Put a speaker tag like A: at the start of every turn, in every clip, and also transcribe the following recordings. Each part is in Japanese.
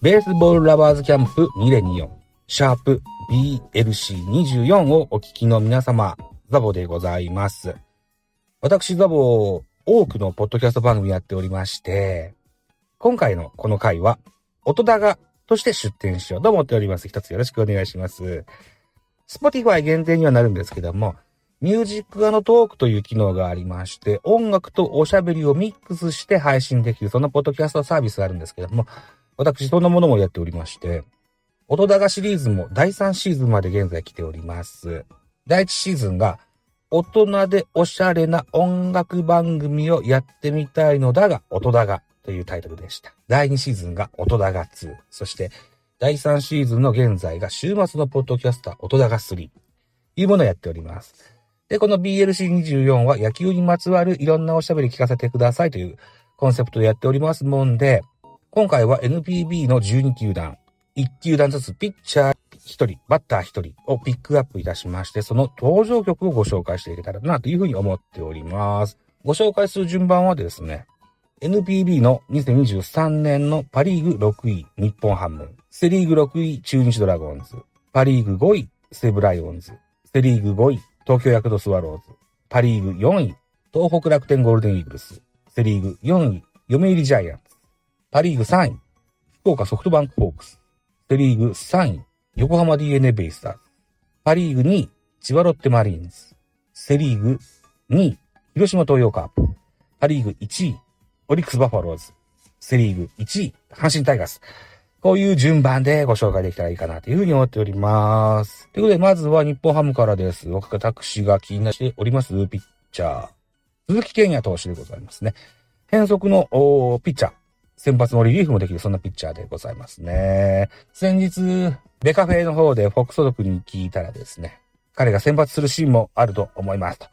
A: ベースボールラバーズキャンプ2024シャープ BLC24 をお聞きの皆様、ザボでございます。私ザボ、多くのポッドキャスト番組やっておりまして、今回のこの回は、音高として出展しようと思っております。一つよろしくお願いします。Spotify 限定にはなるんですけども、ミュージックのトークという機能がありまして、音楽とおしゃべりをミックスして配信できる、そのポッドキャストサービスがあるんですけども、私、そんなものもやっておりまして、音高シリーズも第3シーズンまで現在来ております。第1シーズンが、大人でおしゃれな音楽番組をやってみたいのだが、音高というタイトルでした。第2シーズンが音高2。そして、第3シーズンの現在が週末のポッドキャスター音高3。というものをやっております。で、この BLC24 は野球にまつわるいろんなおしゃべり聞かせてくださいというコンセプトでやっておりますもんで、今回は NPB の12球団、1球団ずつピッチャー1人、バッター1人をピックアップいたしまして、その登場曲をご紹介していけたらなというふうに思っております。ご紹介する順番はですね、NPB の2023年のパリーグ6位、日本ハム、セリーグ6位、中日ドラゴンズ、パリーグ5位、西武ライオンズ、セリーグ5位、東京ヤクルトスワローズ、パリーグ4位、東北楽天ゴールデンイーグルス、セリーグ4位、読売ジャイアンツ、パリーグ3位、福岡ソフトバンクホークス。セリーグ3位、横浜 DNA ベイスターズ。パリーグ2位、千葉ロッテマリーンズ。セリーグ2位、広島東洋カープ。パリーグ1位、オリックスバファローズ。セリーグ1位、阪神タイガース。こういう順番でご紹介できたらいいかなというふうに思っております。ということで、まずは日本ハムからです。私が気になっておりますピッチャー。鈴木健也投手でございますね。変則のピッチャー。先発のリリーフもできる、そんなピッチャーでございますね。先日、ベカフェの方でフォックソドクに聞いたらですね、彼が先発するシーンもあると思います。と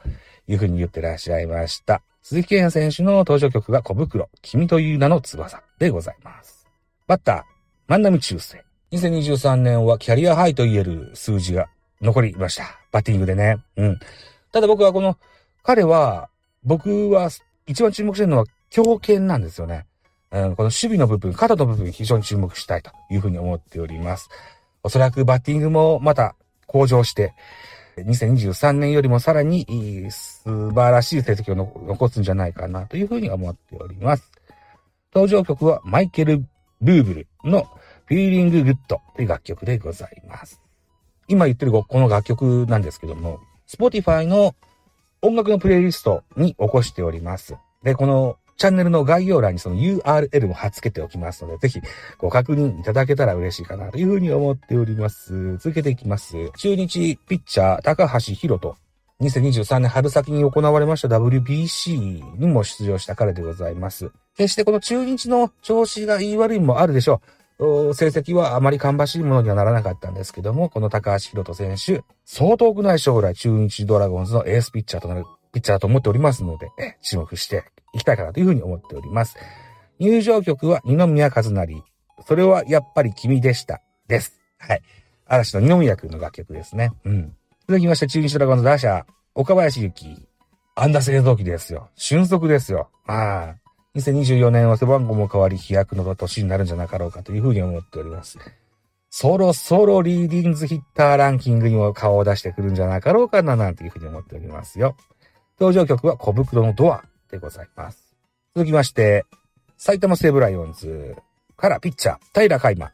A: いうふうに言ってらっしゃいました。鈴木健也選手の登場曲が小袋、君という名の翼でございます。バッター、万波中世。2023年はキャリアハイと言える数字が残りました。バッティングでね。うん。ただ僕はこの、彼は、僕は一番注目してるのは強肩なんですよね。うん、この守備の部分、肩の部分、非常に注目したいというふうに思っております。おそらくバッティングもまた向上して、2023年よりもさらに素晴らしい成績を残すんじゃないかなというふうに思っております。登場曲はマイケル・ブーブルの Feeling Good という楽曲でございます。今言ってるこの楽曲なんですけども、Spotify の音楽のプレイリストに起こしております。で、このチャンネルの概要欄にその URL も貼っ付けておきますので、ぜひご確認いただけたら嬉しいかなというふうに思っております。続けていきます。中日ピッチャー高橋宏斗。2023年春先に行われました WBC にも出場した彼でございます。決してこの中日の調子が言い悪いもあるでしょう。成績はあまり芳しいものにはならなかったんですけども、この高橋宏斗選手、相当くない将来中日ドラゴンズのエースピッチャーとなるピッチャーと思っておりますので、注目していきたいかなというふうに思っております。入場曲は二宮和也。それはやっぱり君でした。です。はい。嵐の二宮くんの楽曲ですね。うん。続きまして、中日ドラゴンズ打者、岡林ゆき。安打製造機ですよ。俊足ですよ。ああ。2024年は背番号も変わり飛躍の年になるんじゃなかろうかというふうに思っております。そろそろリーディングズヒッターランキングにも顔を出してくるんじゃなかろうかななんていうふうに思っておりますよ。登場曲は小袋のドアでございます。続きまして、埼玉西武ライオンズからピッチャー、平海馬。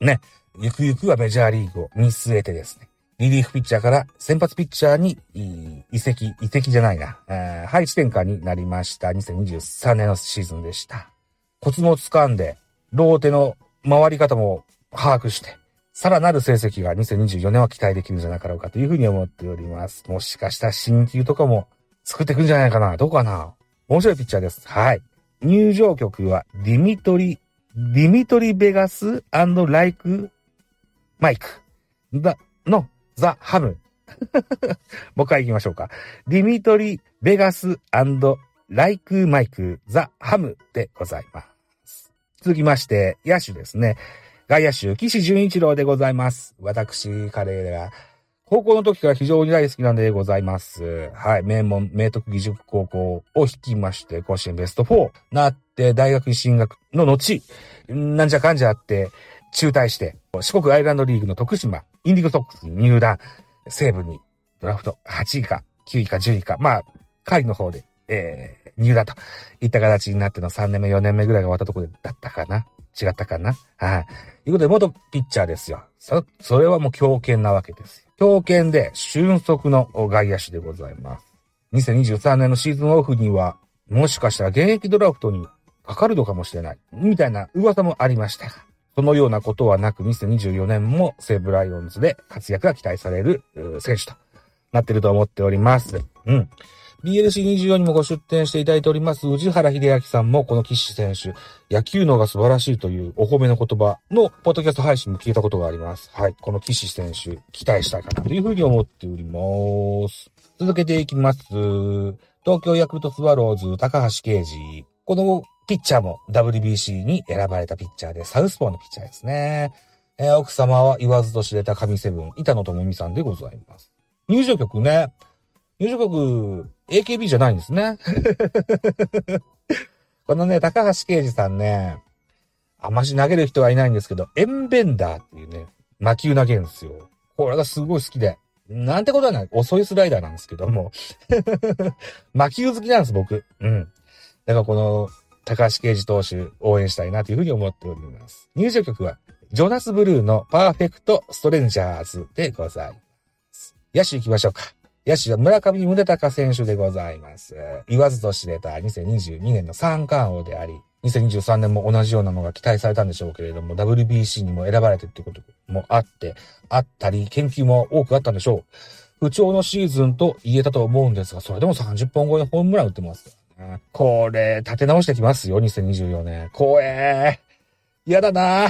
A: ね。ゆくゆくはメジャーリーグを見据えてですね。リリーフピッチャーから先発ピッチャーに移籍、移籍じゃないな、配置転換になりました。2023年のシーズンでした。コツも掴んで、ローテの回り方も把握して、さらなる成績が2024年は期待できるんじゃなかろうかというふうに思っております。もしかしたら新球とかも作っていくんじゃないかなどうかな？面白いピッチャーです。はい。入場曲は、ディミトリ、ディミトリ・ベガスライク・マイク。だ、の、ザ・ハム。もう一回行きましょうか。ディミトリ・ベガスライク・マイク・ザ・ハムでございます。続きまして、野手ですね。外野手、岸淳一郎でございます。私、彼が、高校の時から非常に大好きなんでございます。はい。名門、明徳義塾高校を率きまして、甲子園ベスト4なって、大学に進学の後、なんじゃかんじゃあって、中退して、四国アイランドリーグの徳島、インディゴソックスに入団、西部にドラフト8位か9位か10位か、まあ、会の方で、えー、入団といった形になっての3年目、4年目ぐらいが終わったところだったかな違ったかなはい。ということで、元ピッチャーですよ。そ、それはもう強肩なわけですよ強肩で俊足の外野手でございます。2023年のシーズンオフには、もしかしたら現役ドラフトにかかるのかもしれない。みたいな噂もありましたが、そのようなことはなく、2024年も西武ライオンズで活躍が期待される選手となってると思っております。うん。BLC24 にもご出展していただいております、宇治原秀明さんもこの岸選手、野球のが素晴らしいというお褒めの言葉のポッドキャスト配信も聞いたことがあります。はい。この岸選手、期待したいかなというふうに思っております。続けていきます。東京ヤクルトスワローズ、高橋啓治。このピッチャーも WBC に選ばれたピッチャーで、サウスポーのピッチャーですね。えー、奥様は言わずと知れた神セブン、板野智美さんでございます。入場曲ね。入場曲、AKB じゃないんですね。このね、高橋啓治さんね、あまし投げる人はいないんですけど、エンベンダーっていうね、魔球投げるんですよ。これがすごい好きで。なんてことはない。遅いスライダーなんですけども。魔球好きなんです、僕。うん。だからこの、高橋啓治投手応援したいなというふうに思っております。入場曲は、ジョナス・ブルーのパーフェクト・ストレンジャーズでございます。野手行きましょうか。野手は村上宗隆選手でございます。言わずと知れた2022年の三冠王であり、2023年も同じようなのが期待されたんでしょうけれども、WBC にも選ばれてってこともあって、あったり、研究も多くあったんでしょう。不調のシーズンと言えたと思うんですが、それでも30本超えホームラン打ってます。これ、立て直してきますよ、2024年。怖えー。嫌だな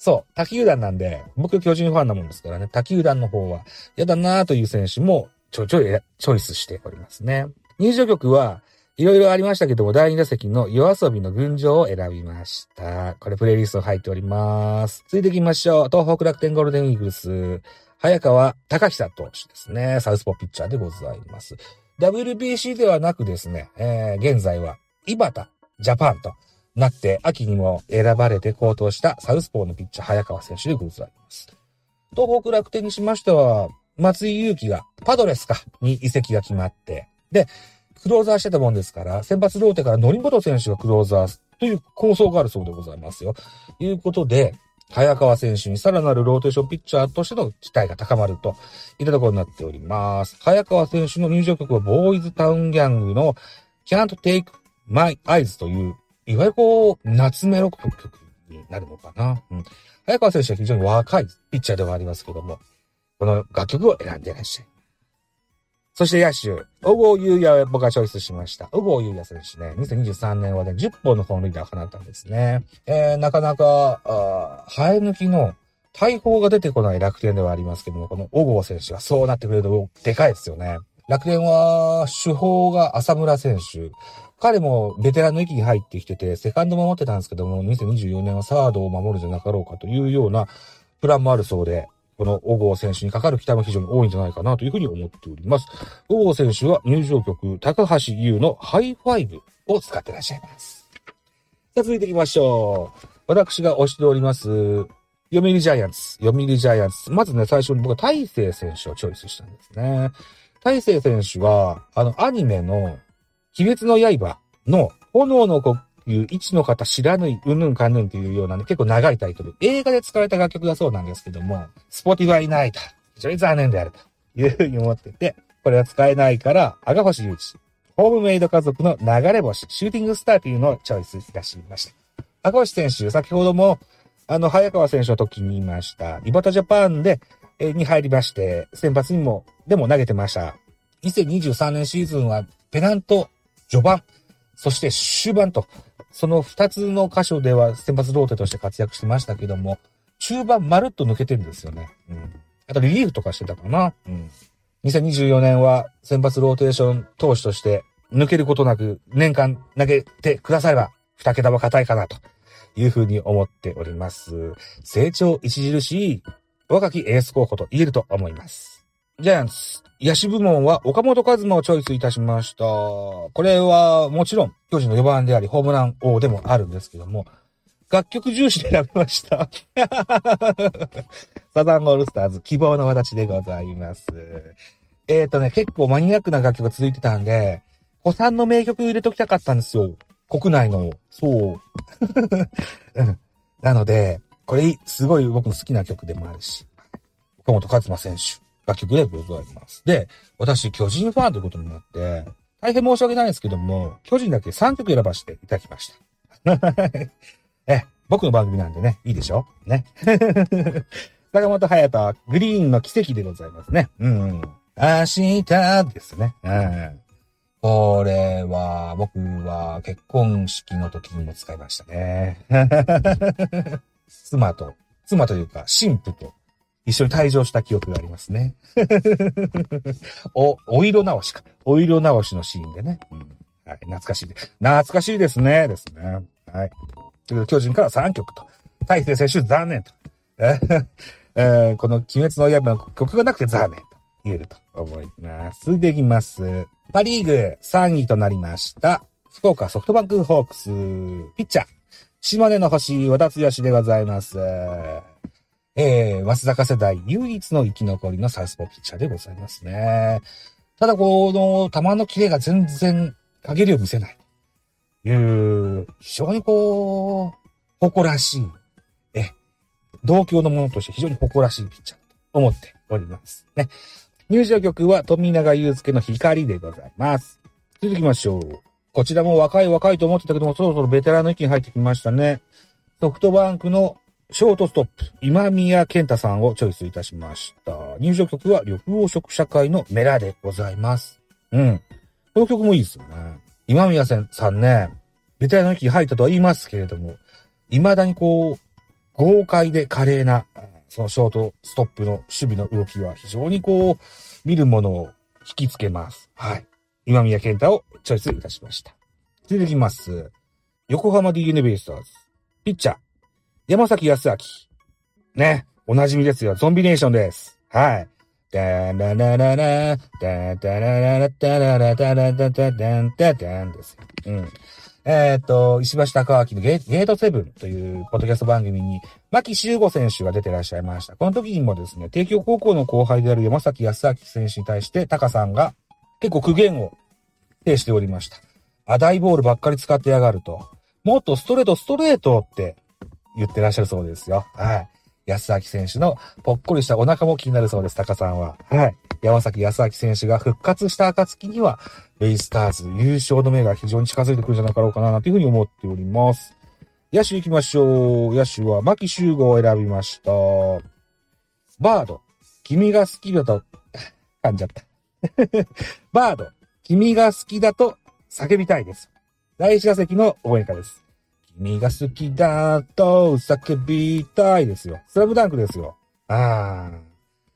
A: そう、他球団なんで、僕巨人ファンなもんですからね、他球団の方は嫌だなという選手もちょいちょいチョイスしておりますね。入場曲はいろいろありましたけども、第2打席の夜遊びの群青を選びました。これプレイリスト入っております。続いていきましょう。東北楽天ゴールデンイーグルス。早川隆久投手ですね。サウスポーピッチャーでございます。WBC ではなくですね、えー、現在は、井端ジャパンとなって、秋にも選ばれて高騰したサウスポーのピッチャー早川選手でございます。東北楽天にしましては、松井裕樹がパドレスかに移籍が決まって、で、クローザーしてたもんですから、先発ローテから則本選手がクローザーという構想があるそうでございますよ。ということで、早川選手にさらなるローテーションピッチャーとしての期待が高まるといったところになっております。早川選手の入場曲はボーイズタウンギャングの Can't Take My Eyes といういわゆるこう、夏メロ曲になるのかな？うん。早川選手は非常に若いピッチャーではありますけども、この楽曲を選んでいらっしゃい。そして野手、小郷優也を僕がチョイスしました。小郷優也選手ね、2023年はね、10本の本塁打を放ったんですね。えー、なかなか、あ生え抜きの大砲が出てこない楽天ではありますけども、この小郷選手がそうなってくれるとでかいですよね。楽天は、主砲が浅村選手。彼もベテランの域に入ってきてて、セカンド守ってたんですけども、2024年はサードを守るじゃなかろうかというようなプランもあるそうで、この小郷選手にかかる期待も非常に多いんじゃないかなというふうに思っております。小郷選手は入場曲、高橋優のハイファイブを使ってらっしゃいます。さあ、続いていきましょう。私が推しております、読売ジャイアンツ。読売ジャイアンツ。まずね、最初に僕は大勢選手をチョイスしたんですね。大勢選手は、あの、アニメの鬼滅の刃の炎の呼吸、壱ノ型不知火、うんぬんかんぬんっていうようなね、結構長いタイトル。映画で使われた楽曲だそうなんですけども、スポティファイないと。非常に残念であるというふうに思ってて、これは使えないから、赤星優志、ホームメイド家族の流れ星、 Shooting Star というのをチョイスいたしました。赤星選手、先ほども、あの、早川選手の時に言いました、井端ジャパンで、に入りまして、先発にも、でも投げてました。2023年シーズンは、ペナント序盤、そして終盤と、その二つの箇所では先発ローテとして活躍してましたけども、中盤まるっと抜けてるんですよね。うん。あとリリーフとかしてたかな。うん。2024年は先発ローテーション投手として抜けることなく年間投げてくだされば二桁は硬いかなというふうに思っております。成長著しい若きエース候補と言えると思います。ジャイアンツ、野手部門は岡本和真をチョイスいたしました。これはもちろん巨人の4番でありホームラン王でもあるんですけども、楽曲重視で選びました。サザンオールスターズ希望の形でございます。えっ、ー、とね、結構マニアックな楽曲が続いてたんで、古参の名曲入れときたかったんですよ。国内の。そう。なので、これ、すごい僕の好きな曲でもあるし、岡本和真選手、楽曲でございます。で、私、巨人ファンということになって、大変申し訳ないんですけども、巨人だけ3曲選ばせていただきました。え、僕の番組なんでね、いいでしょ？ね。坂本隼人、グリーンの奇跡でございますね。うん、うん。明日ですね。うん。これは、僕は結婚式の時にも使いましたね。妻と、妻というか、神父と一緒に退場した記憶がありますね。お、お色直しか。お色直しのシーンでね。うん、はい、懐かしいで。懐かしいですね。ですね。はい。という巨人から3曲と。大勢選手残念と。えー、この鬼滅の刃の曲がなくて残念と言えると思います。できます。パリーグ3位となりました。福岡ソフトバンクホークス、ピッチャー、島根の星、和田剛でございます。えー、松坂世代唯一の生き残りのサウスポーピッチャーでございますね。ただ、この、球のキレが全然、陰りを見せない。いう、非常にこう、誇らしい、え、同郷のものとして非常に誇らしいピッチャーと思っております。ね。入場曲は富永祐介の光でございます。続きましょう。こちらも若い若いと思ってたけども、そろそろベテランの域に入ってきましたね。ソフトバンクのショートストップ、今宮健太さんをチョイスいたしました。入場曲は緑黄色社会のメラでございます。うん。この曲もいいですよね。今宮さんね、ベテランの域に入ったとは言いますけれども、未だにこう、豪快で華麗なそのショートストップの守備の動きは非常にこう、見るものを引きつけます。はい。今宮健太をチョイスいたしました。続きます。横浜 DNA ベイスターズ。ピッチャー、山崎康明。ね。お馴染みですよ。ゾンビネーションです。はい。ダララララ、ダダラララダララダラダダダンダダンです。うん。えっ、ー、と、石橋貴明のゲートセブンというポッドキャスト番組に、牧修吾選手が出てらっしゃいました。この時にもですね、帝京高校の後輩である山崎康明選手に対して、タカさんが結構苦言を呈しておりました。あ、大ボールばっかり使ってやがると。もっとストレート、ストレートって言ってらっしゃるそうですよ。はい。安明選手のぽっこりしたお腹も気になるそうです、タカさんは。はい。山崎康明選手が復活した暁には、ベイスターズ優勝の目が非常に近づいてくるんじゃなかろうかな、というふうに思っております。野手行きましょう。野手は牧秀吾を選びました。バード、君が好きだと、噛んじゃった。バード、君が好きだと叫びたいです。第一打席の応援歌です。君が好きだと叫びたいですよ。スラムダンクですよ。ああ。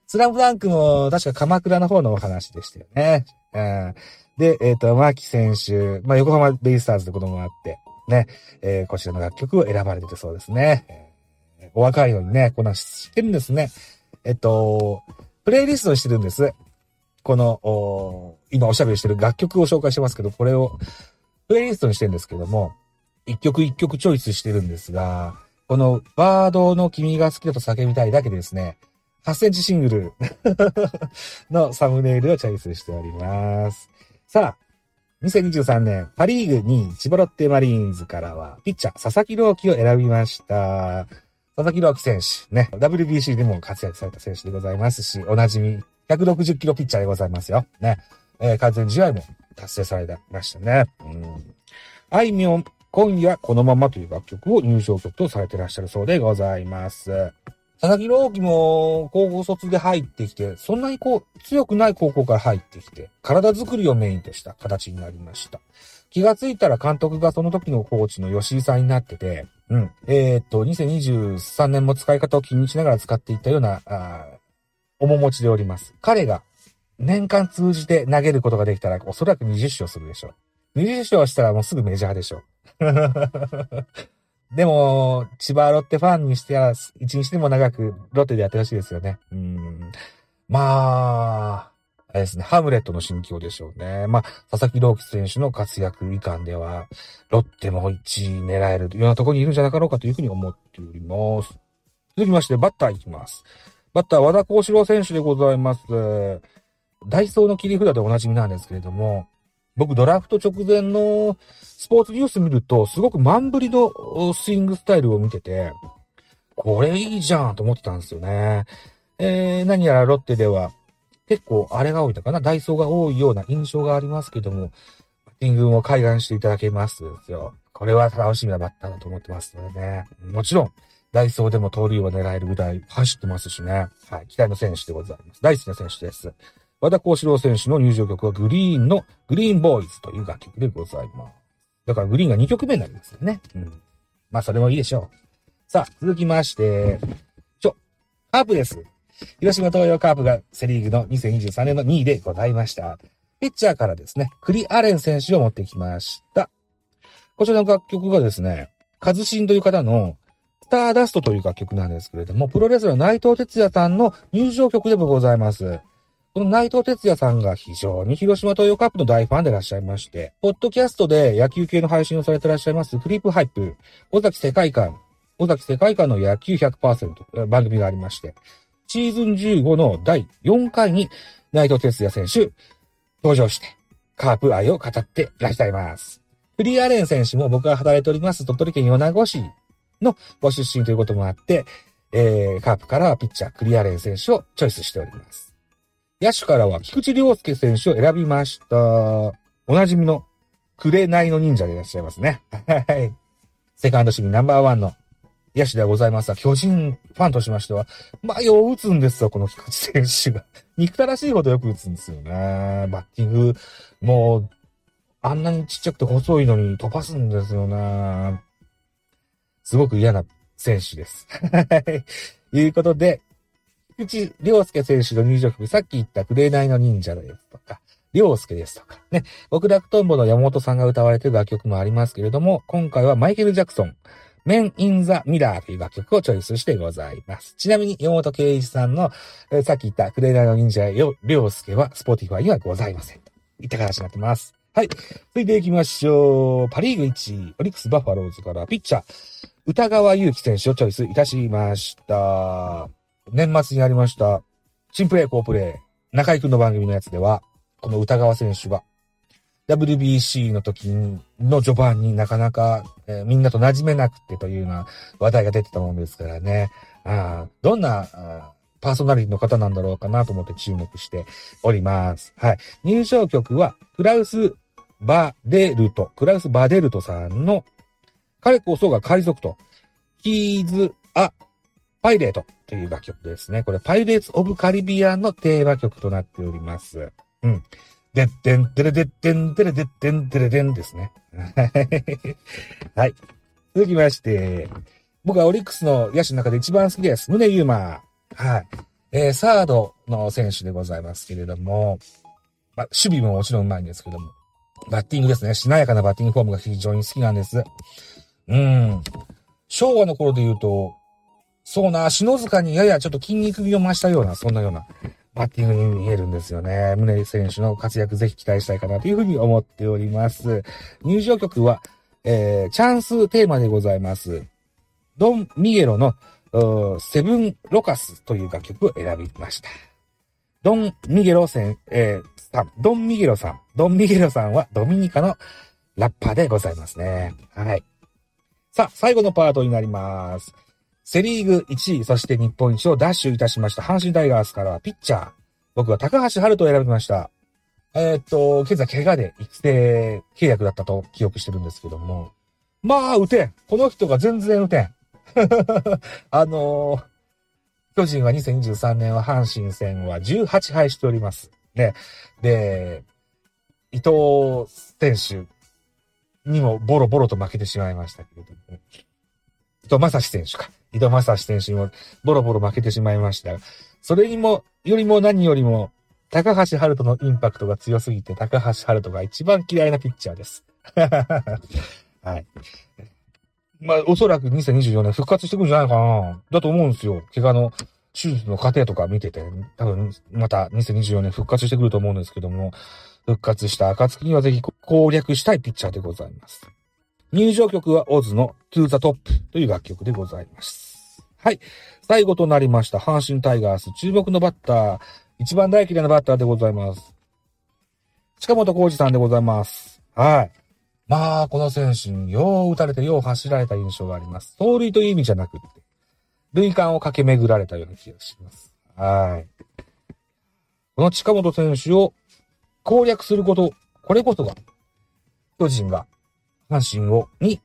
A: スラムダンクも確か鎌倉の方のお話でしたよね。うん、で、えっ、ー、と、マキ選手、まあ、横浜ベイスターズってこともあって、ね、えー、こちらの楽曲を選ばれててそうですね。お若いのにね、こんな知ってるんですね。えっと、プレイリストしてるんです。この、今おしゃべりしてる楽曲を紹介してますけど、これをプレイリストにしてるんですけども、一曲一曲チョイスしてるんですが、このバードの君が好きだと叫びたいだけでですね、8センチシングル のサムネイルをチョイスしております。さあ、2023年パリーグ2位千葉ロッテマリーンズからは、ピッチャー佐々木朗希を選びました。佐々木朗希選手、ね、WBC でも活躍された選手でございますし、おなじみ、160キロピッチャーでございますよ。ね。えー、完全試合も達成されましたね。うん。あいみょん、今夜このままという楽曲を入場曲とされてらっしゃるそうでございます。佐々木朗希も高校卒で入ってきて、そんなにこう強くない高校から入ってきて、体作りをメインとした形になりました。気がついたら監督がその時のコーチの吉井さんになってて、うん。えー、っと、2023年も使い方を気にしながら使っていったような、あ面持ちでおります。彼が年間通じて投げることができたら、おそらく20勝するでしょう。20勝したらもうすぐメジャーでしょう。でも、千葉ロッテファンにしては、一日でも長くロッテでやってほしいですよね。うん。まあ、あれですね、ハムレットの心境でしょうね。まあ、佐々木朗希選手の活躍以下では、ロッテも1位狙えるようなところにいるんじゃなかろうかというふうに思っております。続きまして、バッターいきます。バッター、和田幸四郎選手でございます。ダイソーの切り札でおなじみなんですけれども、僕ドラフト直前のスポーツニュース見ると、すごく満振りのスイングスタイルを見てて、これいいじゃんと思ってたんですよね。えー、何やらロッテでは、結構あれが多いのかな？ダイソーが多いような印象がありますけども、バッティングも開眼していただけますですよ。これは楽しみなバッターだと思ってますのでね。もちろん、ダイソーでも盗塁を狙えるぐらい走ってますしね。はい、期待の選手でございます。大好きな選手です。和田幸四郎選手の入場曲はグリーンのグリーンボーイズという楽曲でございます。だからグリーンが2曲目になりますよね。うん。まあそれもいいでしょう。さあ、続きまして、ちょ、カープです。広島東洋カープがセリーグの2023年の2位でございました。ピッチャーからですね、クリアレン選手を持ってきました。こちらの楽曲がですね、カズシンという方のスターダストという楽曲なんですけれども、プロレスラー内藤哲也さんの入場曲でもございます。この内藤哲也さんが非常に広島東洋カップの大ファンでいらっしゃいまして、ポッドキャストで野球系の配信をされていらっしゃいますクリープハイプ、尾崎世界観、尾崎世界観の野球100%番組がありまして、シーズン15の第4回に内藤哲也選手登場して、カープ愛を語っていらっしゃいます。フリーアレン選手も僕が働いております鳥取県米子市のご出身ということもあって、えー、カープからはピッチャークリアレン選手をチョイスしております。野手からは菊池涼介選手を選びました。おなじみの、紅の忍者でいらっしゃいますね。はい。セカンド守備ナンバーワンの野手ではございますが、巨人ファンとしましては、まあ、よう打つんですよ、この菊池選手が。憎たらしいほどよく打つんですよね。バッティング、もう、あんなにちっちゃくて細いのに飛ばすんですよね。すごく嫌な選手です。はい。いうことで、菊池良介選手の入場曲、さっき言ったクレナイの忍者ですとか、良介ですとか、ね、極楽トンボの山本さんが歌われてる楽曲もありますけれども、今回はマイケル・ジャクソン、メン・イン・ザ・ミラーという楽曲をチョイスしてございます。ちなみに、山本圭一さんの、さっき言ったクレナイの忍者よ、良介は、スポティファイにはございません。といった形になってます。はい。続いて行きましょう。パリーグ1位、オリックス・バファローズからピッチャー、宇田川優希選手をチョイスいたしました。年末にありました、珍プレイ、好プレイ、中居くんの番組のやつでは、この宇田川選手が、WBC の時の序盤になかなか、えー、みんなと馴染めなくてというような話題が出てたものですからね。あどんなパーソナリティの方なんだろうかなと思って注目しております。はい。入場曲は、クラウス・バデルト、クラウス・バデルトさんの、彼こそが海賊と、ヒーズ・ア・パイレートという楽曲ですね。これ、パイレーツ・オブ・カリビアンのテーマ曲となっております。うん。でってん、てれでってん、てれでってん、てれでんですね。はい。続きまして、僕はオリックスの野手の中で一番好きです。宗優馬。はい。えー、サードの選手でございますけれども、まあ、守備ももちろん上手いんですけども、バッティングですね。しなやかなバッティングフォームが非常に好きなんです。うん。昭和の頃で言うと、そうな、篠塚にややちょっと筋肉味を増したような、そんなようなバッティングに見えるんですよね。宗選手の活躍ぜひ期待したいかなというふうに思っております。入場曲は、えー、チャンステーマでございます。ドン・ミゲロのセブン・ロカスという楽曲を選びました。ドン・ミゲロせん、えー、さん、ドン・ミゲロさん。ドン・ミゲロさんはドミニカのラッパーでございますね。はい。さあ、最後のパートになります。セリーグ1位、そして日本一をダッシュいたしました阪神タイガースからはピッチャー。僕は高橋春人を選びました。えー、っと、現在怪我で育成契約だったと記憶してるんですけども。まあ、打てん。この人が全然打てん。あのー、巨人は2023年は阪神戦は18敗しております。ね。で、伊藤選手にもボロボロと負けてしまいましたけれども。伊藤正史選手か。伊藤正史選手にもボロボロ負けてしまいましたそれにも、よりも何よりも、高橋春人のインパクトが強すぎて、高橋春人が一番嫌いなピッチャーです。はい。まあ、おそらく2024年復活してくるんじゃないかな。だと思うんですよ。怪我の手術の過程とか見てて、多分、また2024年復活してくると思うんですけども、復活した暁にはぜひ攻略したいピッチャーでございます。入場曲はオズの To the Top という楽曲でございます。はい。最後となりました阪神タイガース注目のバッター、一番大嫌いなバッターでございます。近本浩二さんでございます。はい。まあ、この選手によう打たれてよう走られた印象があります。盗塁という意味じゃなくって、塁間を駆け巡られたような気がします。はい。この近本選手を攻略すること、これこそが、巨人が阪神を、に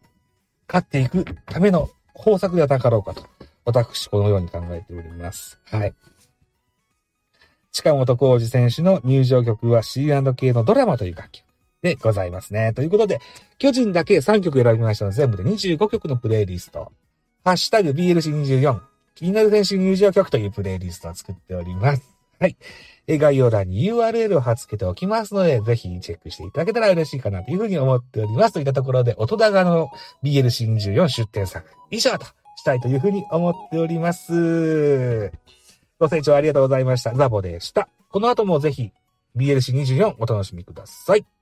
A: 勝っていくための方策ではなかろうかと、私このように考えております。はい。近本浩二選手の入場曲は C&K のドラマという楽曲。でございますね。ということで、巨人だけ3曲選びましたので、全部で25曲のプレイリスト。ハッシュタグ BLC24、気になる選手入場曲というプレイリストを作っております。はい。概要欄に URL を貼っ付けておきますので、ぜひチェックしていただけたら嬉しいかなというふうに思っております。といったところで、音高の BLC24 出展作、以上としたいというふうに思っております。ご清聴ありがとうございました。ザボでした。この後もぜひ BLC24 お楽しみください。